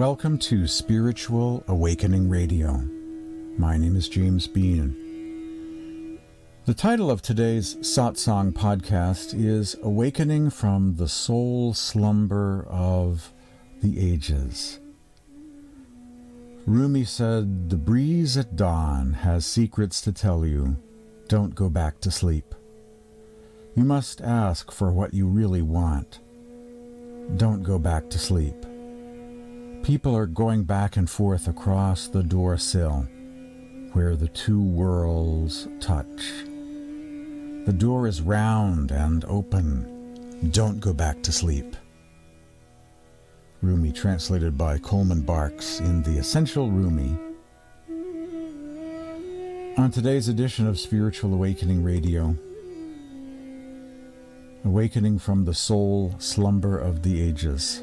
Welcome to Spiritual Awakening Radio. My name is James Bean. The title of today's satsang podcast is Awakening from the Soul Slumber of the Ages. Rumi said, The breeze at dawn has secrets to tell you. Don't go back to sleep. You must ask for what you really want. Don't go back to sleep. People are going back and forth across the door sill where the two worlds touch. The door is round and open. Don't go back to sleep. Rumi, translated by Coleman Barks in The Essential Rumi. On today's edition of Spiritual Awakening Radio, Awakening from the Soul Slumber of the Ages.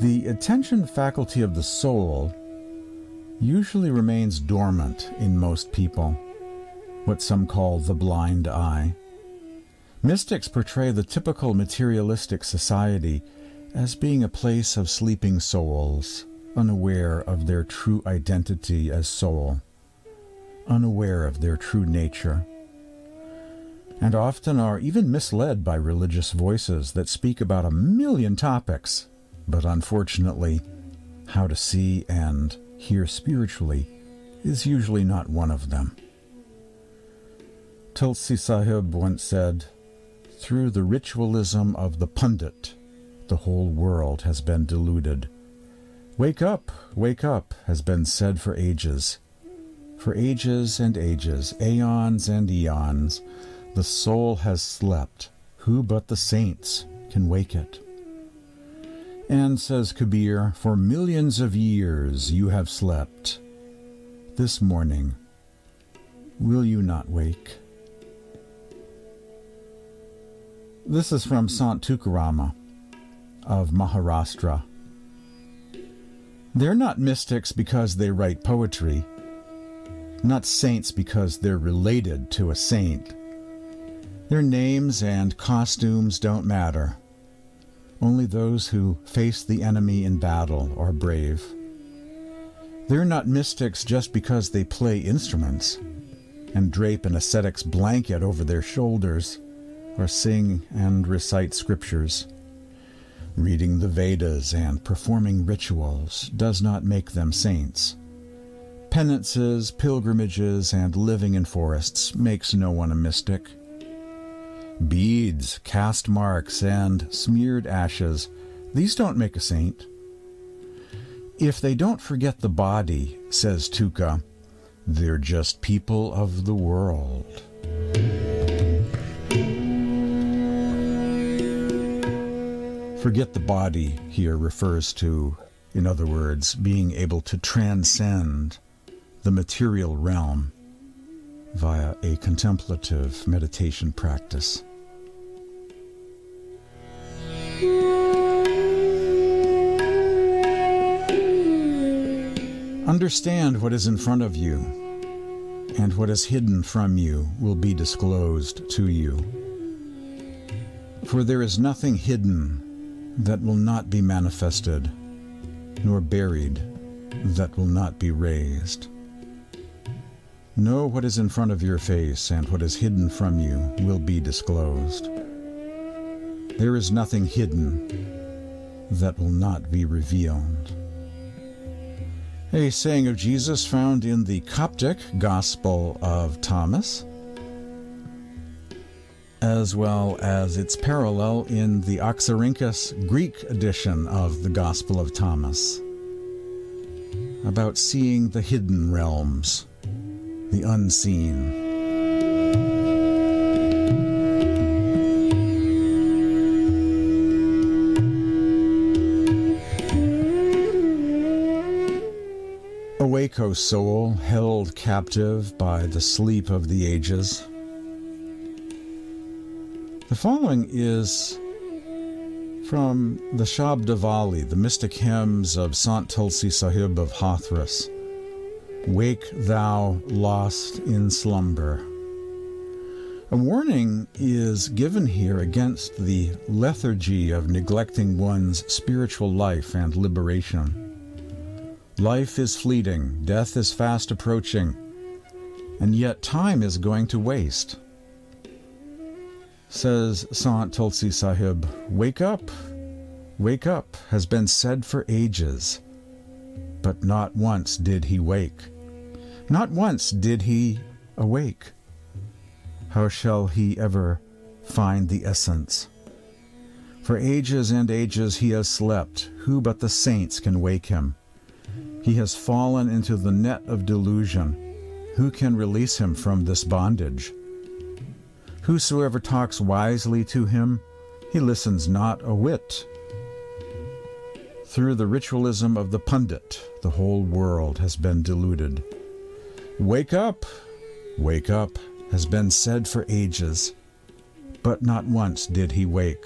The attention faculty of the soul usually remains dormant in most people, what some call the blind eye. Mystics portray the typical materialistic society as being a place of sleeping souls, unaware of their true identity as soul, unaware of their true nature, and often are even misled by religious voices that speak about a million topics, but unfortunately, how to see and hear spiritually is usually not one of them. Tulsi Sahib once said, Through the ritualism of the pundit, the whole world has been deluded. Wake up, wake up, has been said for ages. For ages and ages, aeons and eons, the soul has slept. Who but the saints can wake it? And says Kabir, For millions of years you have slept. This morning, will you not wake? This is from Sant Tukarama of Maharashtra. They're not mystics because they write poetry, not saints because they're related to a saint. Their names and costumes don't matter. Only those who face the enemy in battle are brave. They're not mystics just because they play instruments and drape an ascetic's blanket over their shoulders or sing and recite scriptures. Reading the Vedas and performing rituals does not make them saints. Penances, pilgrimages, and living in forests makes no one a mystic. Beads, cast marks, and smeared ashes, these don't make a saint. If they don't forget the body, says Tuka, they're just people of the world. Forget the body here refers to, in other words, being able to transcend the material realm via a contemplative meditation practice. Understand what is in front of you, and what is hidden from you will be disclosed to you. For there is nothing hidden that will not be manifested, nor buried that will not be raised. Know what is in front of your face, and what is hidden from you will be disclosed. There is nothing hidden that will not be revealed. A saying of Jesus found in the Coptic Gospel of Thomas, as well as its parallel in the Oxyrhynchus Greek edition of the Gospel of Thomas, about seeing the hidden realms, the unseen. Awake, O soul, held captive by the sleep of the ages. The following is from the Shabdavali, the mystic hymns of Sant Tulsi Sahib of Hathras. Wake, thou lost in slumber. A warning is given here against the lethargy of neglecting one's spiritual life and liberation. Life is fleeting, death is fast approaching, and yet time is going to waste. Says Sant Tulsi Sahib, Wake up, wake up has been said for ages, but not once did he wake. Not once did he awake how shall he ever find the essence? For ages and ages he has slept, who but the saints can wake him? He has fallen into the net of delusion, who can release him from this bondage? Whosoever talks wisely to him, he listens not a whit. Through the ritualism of the pundit, the whole world has been deluded. Wake up! Wake up! has been said for ages, but not once did he wake.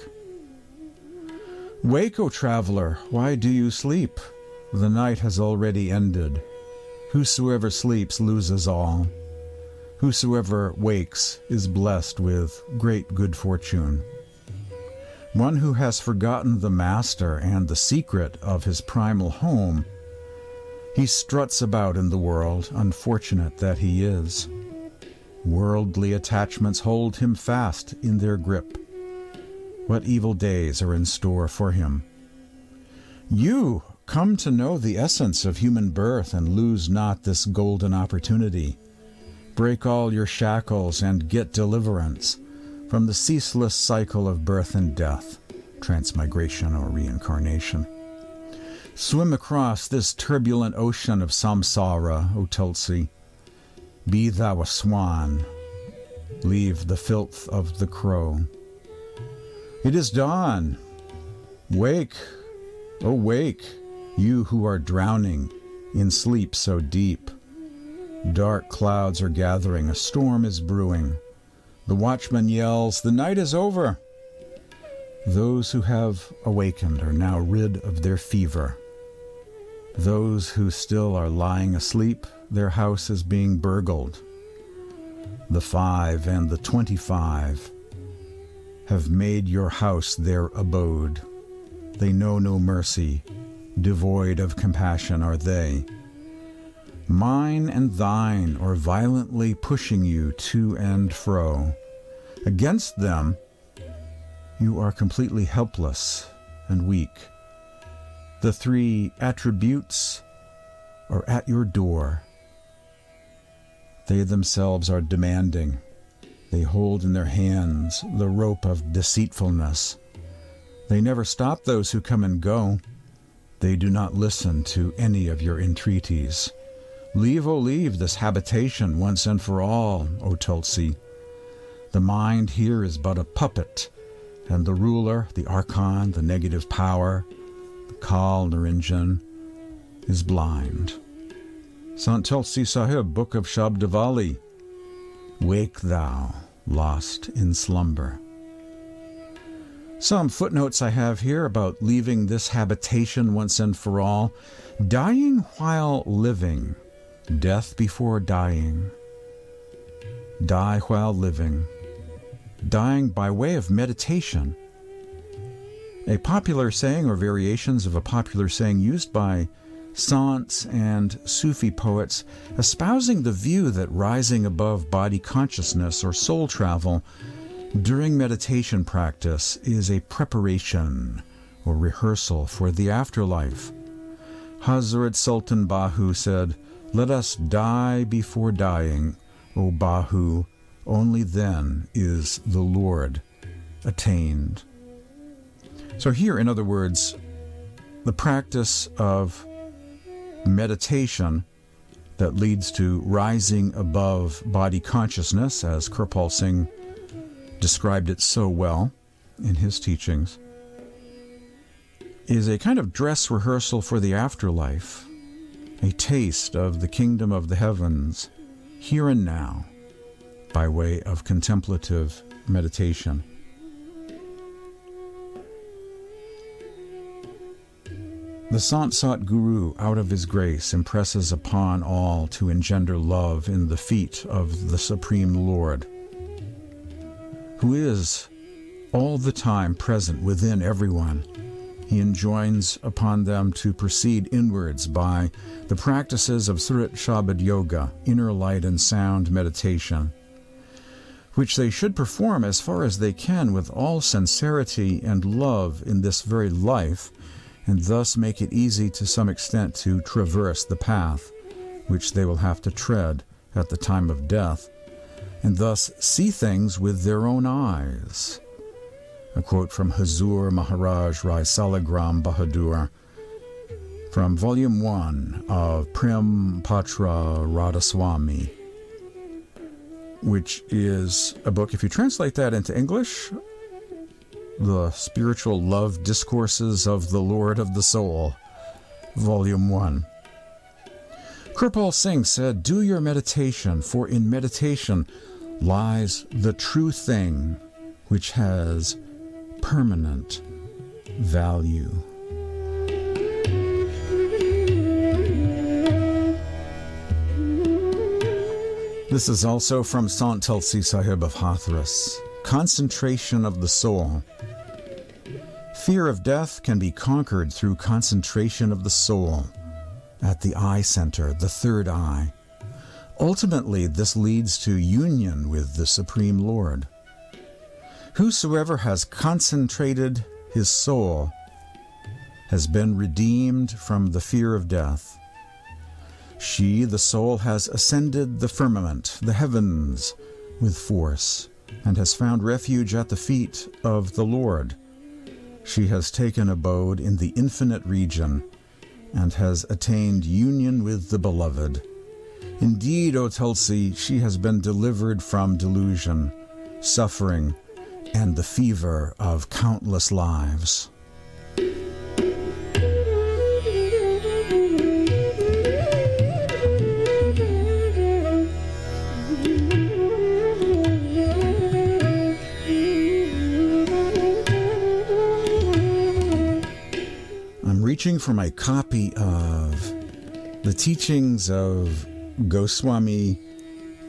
Wake, O traveler, why do you sleep? The night has already ended. Whosoever sleeps loses all. Whosoever wakes is blessed with great good fortune. One who has forgotten the master and the secret of his primal home, he struts about in the world, unfortunate that he is. Worldly attachments hold him fast in their grip. What evil days are in store for him? You come to know the essence of human birth and lose not this golden opportunity. Break all your shackles and get deliverance from the ceaseless cycle of birth and death, transmigration or reincarnation. Swim across this turbulent ocean of samsara, O Tulsi be thou a swan, leave the filth of the crow. It is dawn. Wake, oh, awake, you who are drowning in sleep so deep. Dark clouds are gathering, a storm is brewing. The watchman yells, The night is over. Those who have awakened are now rid of their fever. Those who still are lying asleep their house is being burgled. The five and the twenty five have made your house their abode. They know no mercy, devoid of compassion are they. Mine and thine are violently pushing you to and fro. Against them, you are completely helpless and weak. The three attributes are at your door they themselves are demanding. They hold in their hands the rope of deceitfulness. They never stop those who come and go. They do not listen to any of your entreaties. Leave, O oh, leave this habitation once and for all, O Tulsi. The mind here is but a puppet, and the ruler, the archon, the negative power, the Kal Niranjan, is blind. Sant Tulsi Sahib, Book of Shabdavali. Wake thou, lost in slumber. Some footnotes I have here about leaving this habitation once and for all. Dying while living, death before dying. Die while living, dying by way of meditation. A popular saying or variations of a popular saying used by Sants and Sufi poets espousing the view that rising above body consciousness or soul travel during meditation practice is a preparation or rehearsal for the afterlife. Hazrat Sultan Bahu said, Let us die before dying, O Bahu, only then is the Lord attained. So, here, in other words, the practice of meditation that leads to rising above body consciousness, as Kirpal Singh described it so well in his teachings, is a kind of dress rehearsal for the afterlife, a taste of the kingdom of the heavens here and now by way of contemplative meditation. The Sant Sat Guru, out of his grace, impresses upon all to engender love in the feet of the Supreme Lord. Who is all the time present within everyone. He enjoins upon them to proceed inwards by the practices of Surat Shabad Yoga, inner light and sound meditation, which they should perform as far as they can with all sincerity and love in this very life, and thus make it easy to some extent to traverse the path which they will have to tread at the time of death, and thus see things with their own eyes a quote from Hazur Maharaj Rai Salagram Bahadur from Volume 1 of Prem Patra Radhaswami, which is a book, if you translate that into English, The Spiritual Love Discourses of the Lord of the Soul, Volume 1. Kirpal Singh said, Do your meditation, for in meditation lies the true thing which has permanent value. This is also from Sant Tulsi Sahib of Hathras Concentration of the Soul. Fear of death can be conquered through concentration of the soul at the eye center, the third eye. Ultimately, this leads to union with the Supreme Lord. Whosoever has concentrated his soul has been redeemed from the fear of death. She, the soul, has ascended the firmament, the heavens, with force, and has found refuge at the feet of the Lord. She has taken abode in the infinite region, and has attained union with the Beloved. Indeed, O Tulsi, she has been delivered from delusion, suffering, and the fever of countless lives. Reaching for my copy of the teachings of Goswami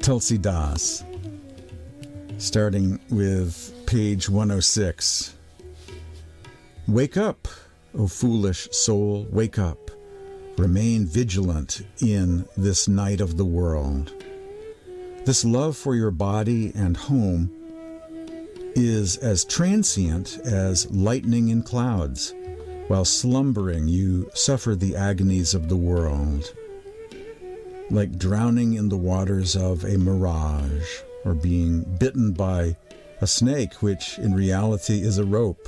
Tulsi Das, starting with page 106. Wake up, O foolish soul, wake up. Remain vigilant in this night of the world. This love for your body and home is as transient as lightning in clouds. While slumbering, you suffer the agonies of the world, like drowning in the waters of a mirage or being bitten by a snake, which in reality is a rope.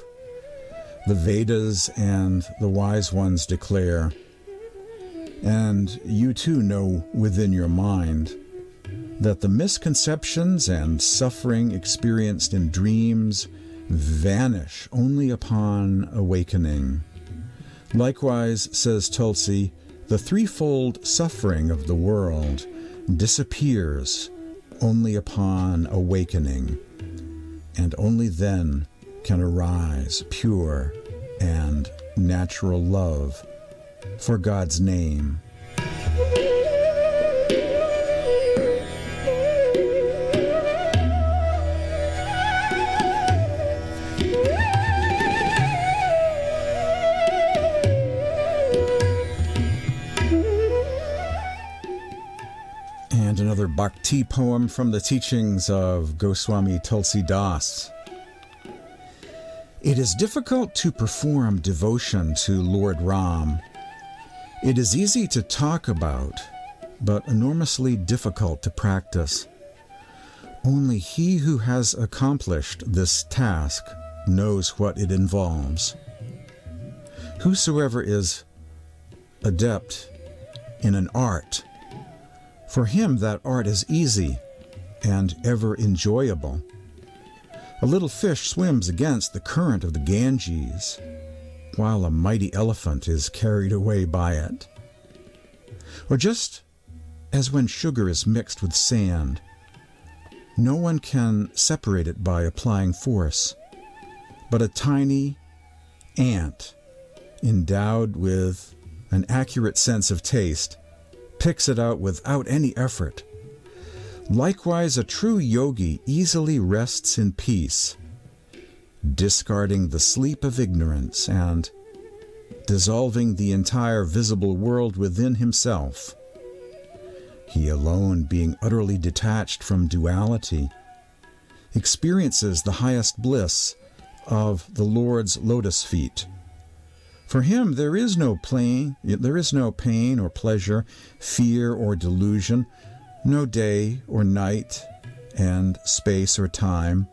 The Vedas and the wise ones declare, and you too know within your mind, that the misconceptions and suffering experienced in dreams vanish only upon awakening. Likewise, says Tulsi, the threefold suffering of the world disappears only upon awakening and only then can arise pure and natural love for God's name. Another bhakti poem from the teachings of Goswami Tulsi Das. It is difficult to perform devotion to Lord Ram. It is easy to talk about, but enormously difficult to practice. Only he who has accomplished this task knows what it involves. Whosoever is adept in an art for him, that art is easy and ever enjoyable. A little fish swims against the current of the Ganges, while a mighty elephant is carried away by it. Or just as when sugar is mixed with sand, no one can separate it by applying force, but a tiny ant endowed with an accurate sense of taste picks it out without any effort. Likewise, a true yogi easily rests in peace, discarding the sleep of ignorance and dissolving the entire visible world within himself. He alone, being utterly detached from duality, experiences the highest bliss of the Lord's lotus feet. For him there is no pain, there is no pain or pleasure, fear or delusion, no day or night, and space or time.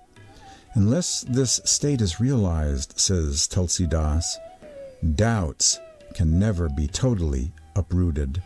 Unless this state is realized, says Tulsidas, doubts can never be totally uprooted.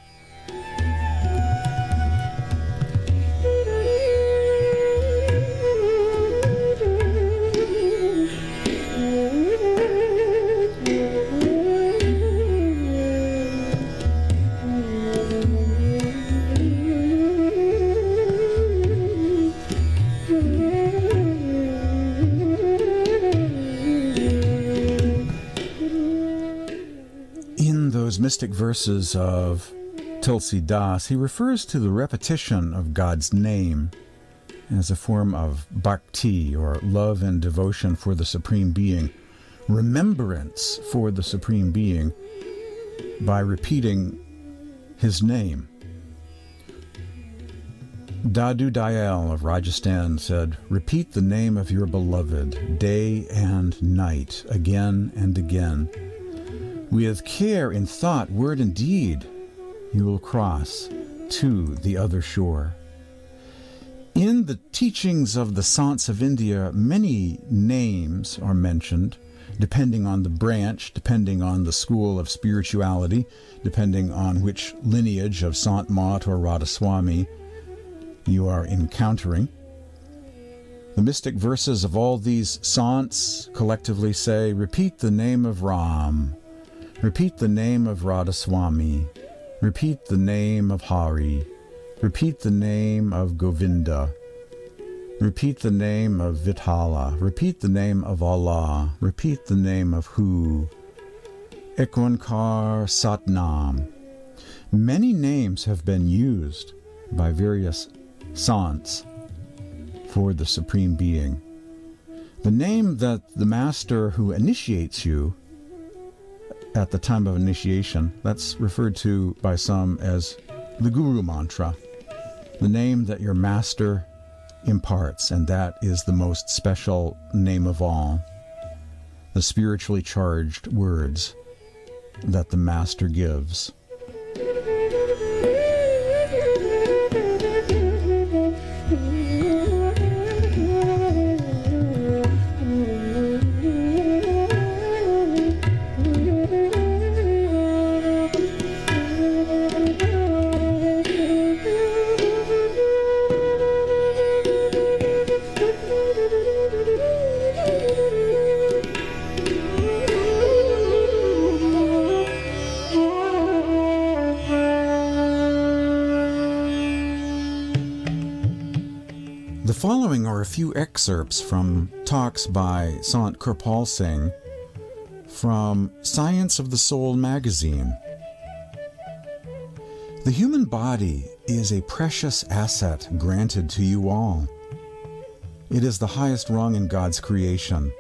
Mystic verses of Tulsi Das, he refers to the repetition of God's name as a form of bhakti, or love and devotion for the Supreme Being, remembrance for the Supreme Being by repeating his name. Dadu Dayal of Rajasthan said, Repeat the name of your beloved day and night, again and again with care in thought, word, and deed, you will cross to the other shore. In the teachings of the Saints of India, many names are mentioned, depending on the branch, depending on the school of spirituality, depending on which lineage of Sant Mat or Radhaswami you are encountering. The mystic verses of all these saints collectively say, Repeat the name of Ram, Repeat the name of Radhaswami. Repeat the name of Hari. Repeat the name of Govinda. Repeat the name of Vithala. Repeat the name of Allah. Repeat the name of Hu. Ek Onkar Satnam. Many names have been used by various saints for the Supreme Being. The name that the Master who initiates you at the time of initiation. That's referred to by some as the Guru Mantra, the name that your master imparts, and that is the most special name of all. The spiritually charged words that the master gives. Excerpts from talks by Sant Kirpal Singh from Science of the Soul magazine. The human body is a precious asset granted to you all. It is the highest rung in God's creation.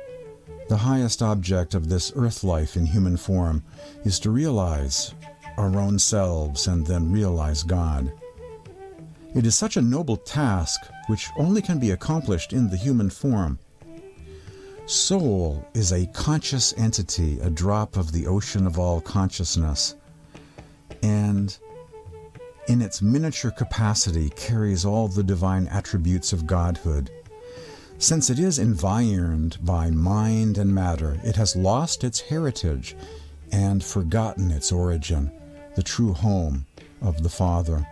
The highest object of this earth life in human form is to realize our own selves and then realize God. It is such a noble task which only can be accomplished in the human form. Soul is a conscious entity, a drop of the ocean of all consciousness, and in its miniature capacity carries all the divine attributes of Godhood. Since it is environed by mind and matter, it has lost its heritage and forgotten its origin, the true home of the Father.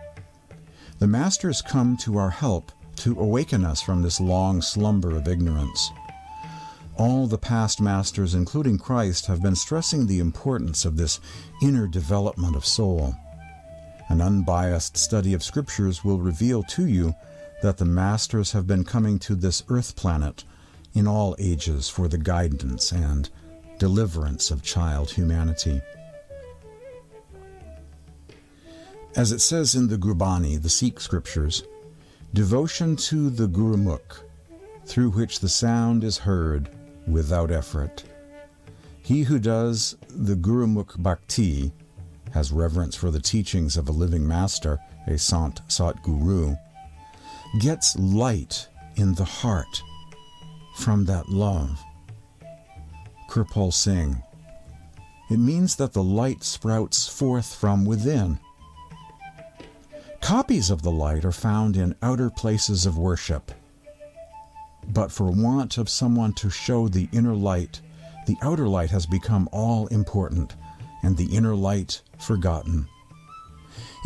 The Masters come to our help to awaken us from this long slumber of ignorance. All the past Masters, including Christ, have been stressing the importance of this inner development of soul. An unbiased study of Scriptures will reveal to you that the Masters have been coming to this earth planet in all ages for the guidance and deliverance of child humanity. As it says in the Gurbani, the Sikh scriptures, devotion to the Gurumukh, through which the sound is heard without effort. He who does the Gurumukh Bhakti has reverence for the teachings of a living master, a Sant Sat Guru, gets light in the heart from that love. Kirpal Singh. It means that the light sprouts forth from within. Copies of the light are found in outer places of worship. But for want of someone to show the inner light, the outer light has become all important, and the inner light forgotten.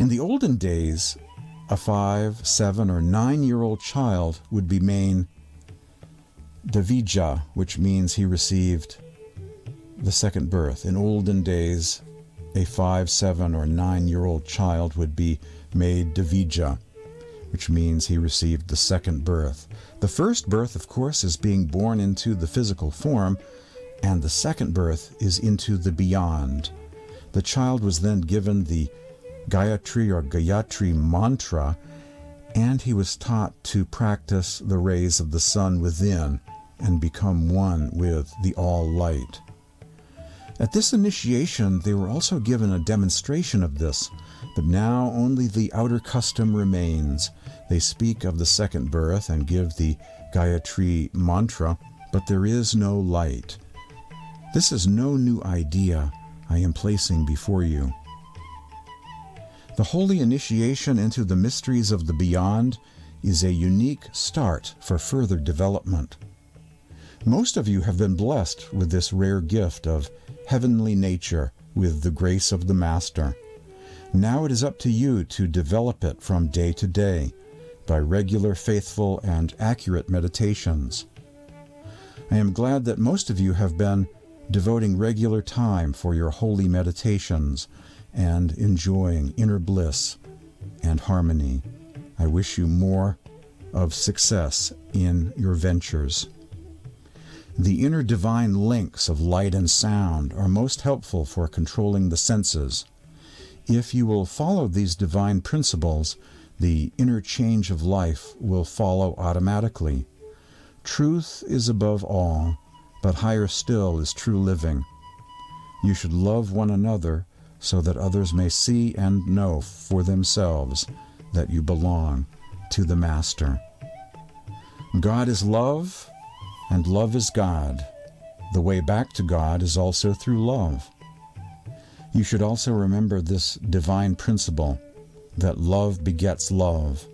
In the olden days, a five, seven, or nine year old child would be main Davija, which means he received the second birth. In olden days, a five, seven, or nine year old child would be made Davija, which means he received the second birth. The first birth, of course, is being born into the physical form, and the second birth is into the beyond. The child was then given the Gayatri or Gayatri mantra, and he was taught to practice the rays of the sun within and become one with the All Light. At this initiation, they were also given a demonstration of this, but now only the outer custom remains. They speak of the second birth and give the Gayatri mantra, but there is no light. This is no new idea I am placing before you. The holy initiation into the mysteries of the beyond is a unique start for further development. Most of you have been blessed with this rare gift of heavenly nature with the grace of the Master. Now it is up to you to develop it from day to day by regular, faithful, and accurate meditations. I am glad that most of you have been devoting regular time for your holy meditations and enjoying inner bliss and harmony. I wish you more of success in your ventures. The inner divine links of light and sound are most helpful for controlling the senses. If you will follow these divine principles, the inner change of life will follow automatically. Truth is above all, but higher still is true living. You should love one another so that others may see and know for themselves that you belong to the Master. God is love, and love is God. The way back to God is also through love. You should also remember this divine principle that love begets love.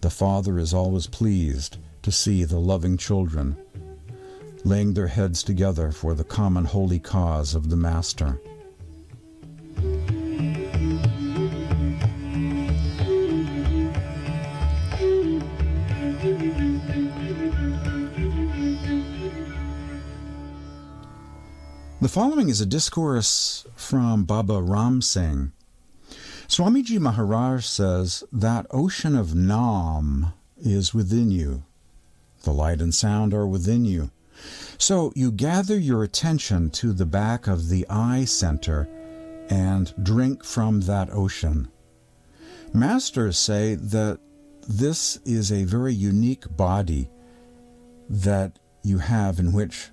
The Father is always pleased to see the loving children laying their heads together for the common holy cause of the Master. The following is a discourse from Baba Ram Singh. Swamiji Maharaj says that ocean of Nam is within you. The light and sound are within you. So you gather your attention to the back of the eye center and drink from that ocean. Masters say that this is a very unique body that you have in which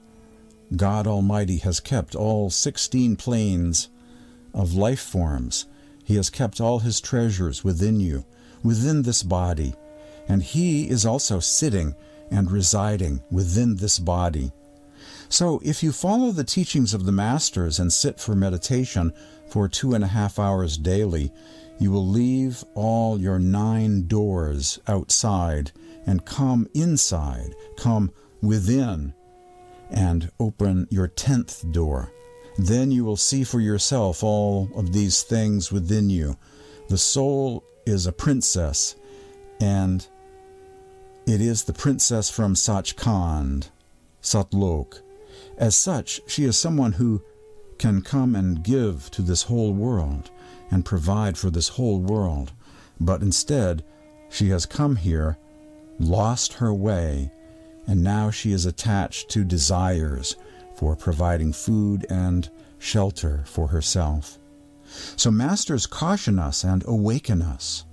God Almighty has kept all 16 planes of life forms. He has kept all his treasures within you, within this body, and he is also sitting and residing within this body. So, if you follow the teachings of the Masters and sit for meditation for two and a half hours daily, you will leave all your nine doors outside and come inside, come within and open your tenth door. Then you will see for yourself all of these things within you. The soul is a princess, and it is the princess from Sachkhand, Satlok. As such, she is someone who can come and give to this whole world and provide for this whole world. But instead, she has come here, lost her way, and now she is attached to desires for providing food and shelter for herself. So, masters caution us and awaken us,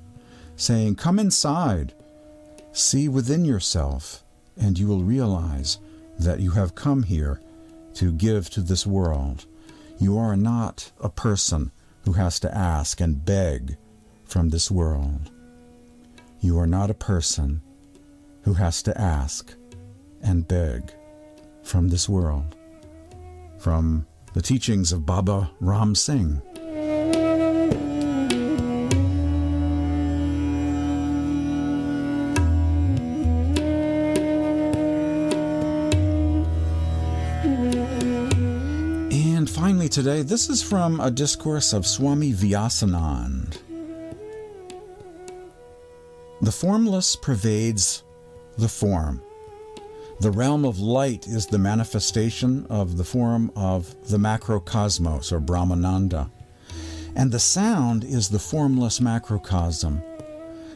saying, Come inside, See within yourself, and you will realize that you have come here to give to this world. You are not a person who has to ask and beg from this world. You are not a person who has to ask and beg from this world. From the teachings of Baba Ram Singh. And finally, today, this is from a discourse of Swami Vyasanand. The formless pervades the form. The realm of light is the manifestation of the form of the macrocosmos or Brahmanda. And the sound is the formless macrocosm.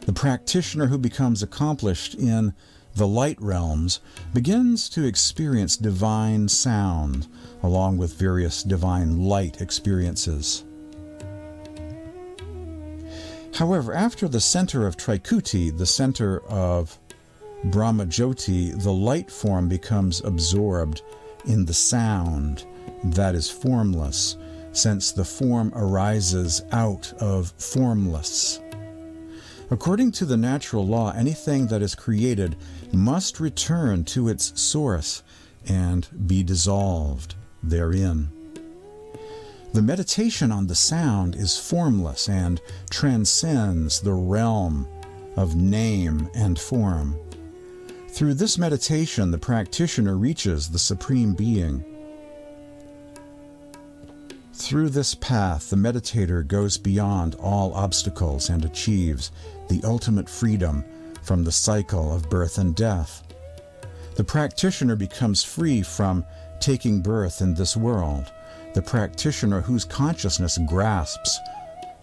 The practitioner who becomes accomplished in the light realms begins to experience divine sound along with various divine light experiences. However, after the center of Trikuti, the center of Brahmajyoti, the light form becomes absorbed in the sound that is formless, since the form arises out of formless. According to the natural law, anything that is created must return to its source and be dissolved therein. The meditation on the sound is formless and transcends the realm of name and form. Through this meditation, the practitioner reaches the Supreme Being. Through this path, the meditator goes beyond all obstacles and achieves the ultimate freedom from the cycle of birth and death. The practitioner becomes free from taking birth in this world. The practitioner whose consciousness grasps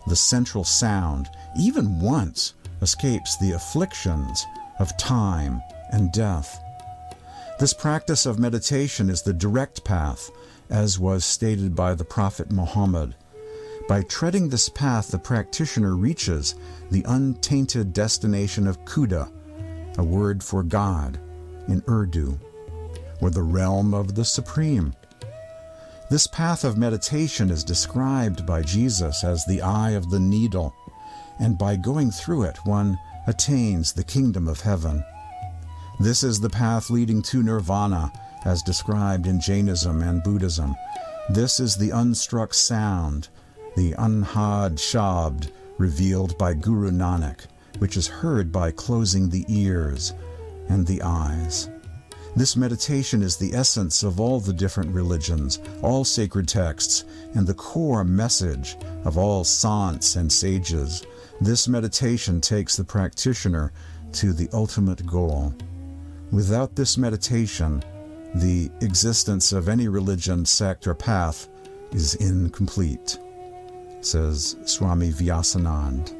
the central sound, even once, escapes the afflictions of time and death. This practice of meditation is the direct path, as was stated by the Prophet Muhammad. By treading this path, the practitioner reaches the untainted destination of Khuda, a word for God in Urdu, or the realm of the Supreme. This path of meditation is described by Jesus as the eye of the needle, and by going through it, one attains the kingdom of heaven. This is the path leading to nirvana, as described in Jainism and Buddhism. This is the unstruck sound, the anhad shabd revealed by Guru Nanak, which is heard by closing the ears and the eyes. This meditation is the essence of all the different religions, all sacred texts, and the core message of all saints and sages. This meditation takes the practitioner to the ultimate goal. Without this meditation, the existence of any religion, sect, or path is incomplete, says Swami Vyasanand.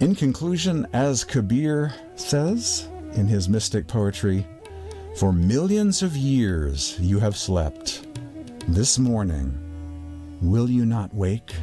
In conclusion, as Kabir says in his mystic poetry, for millions of years you have slept. This morning, will you not wake?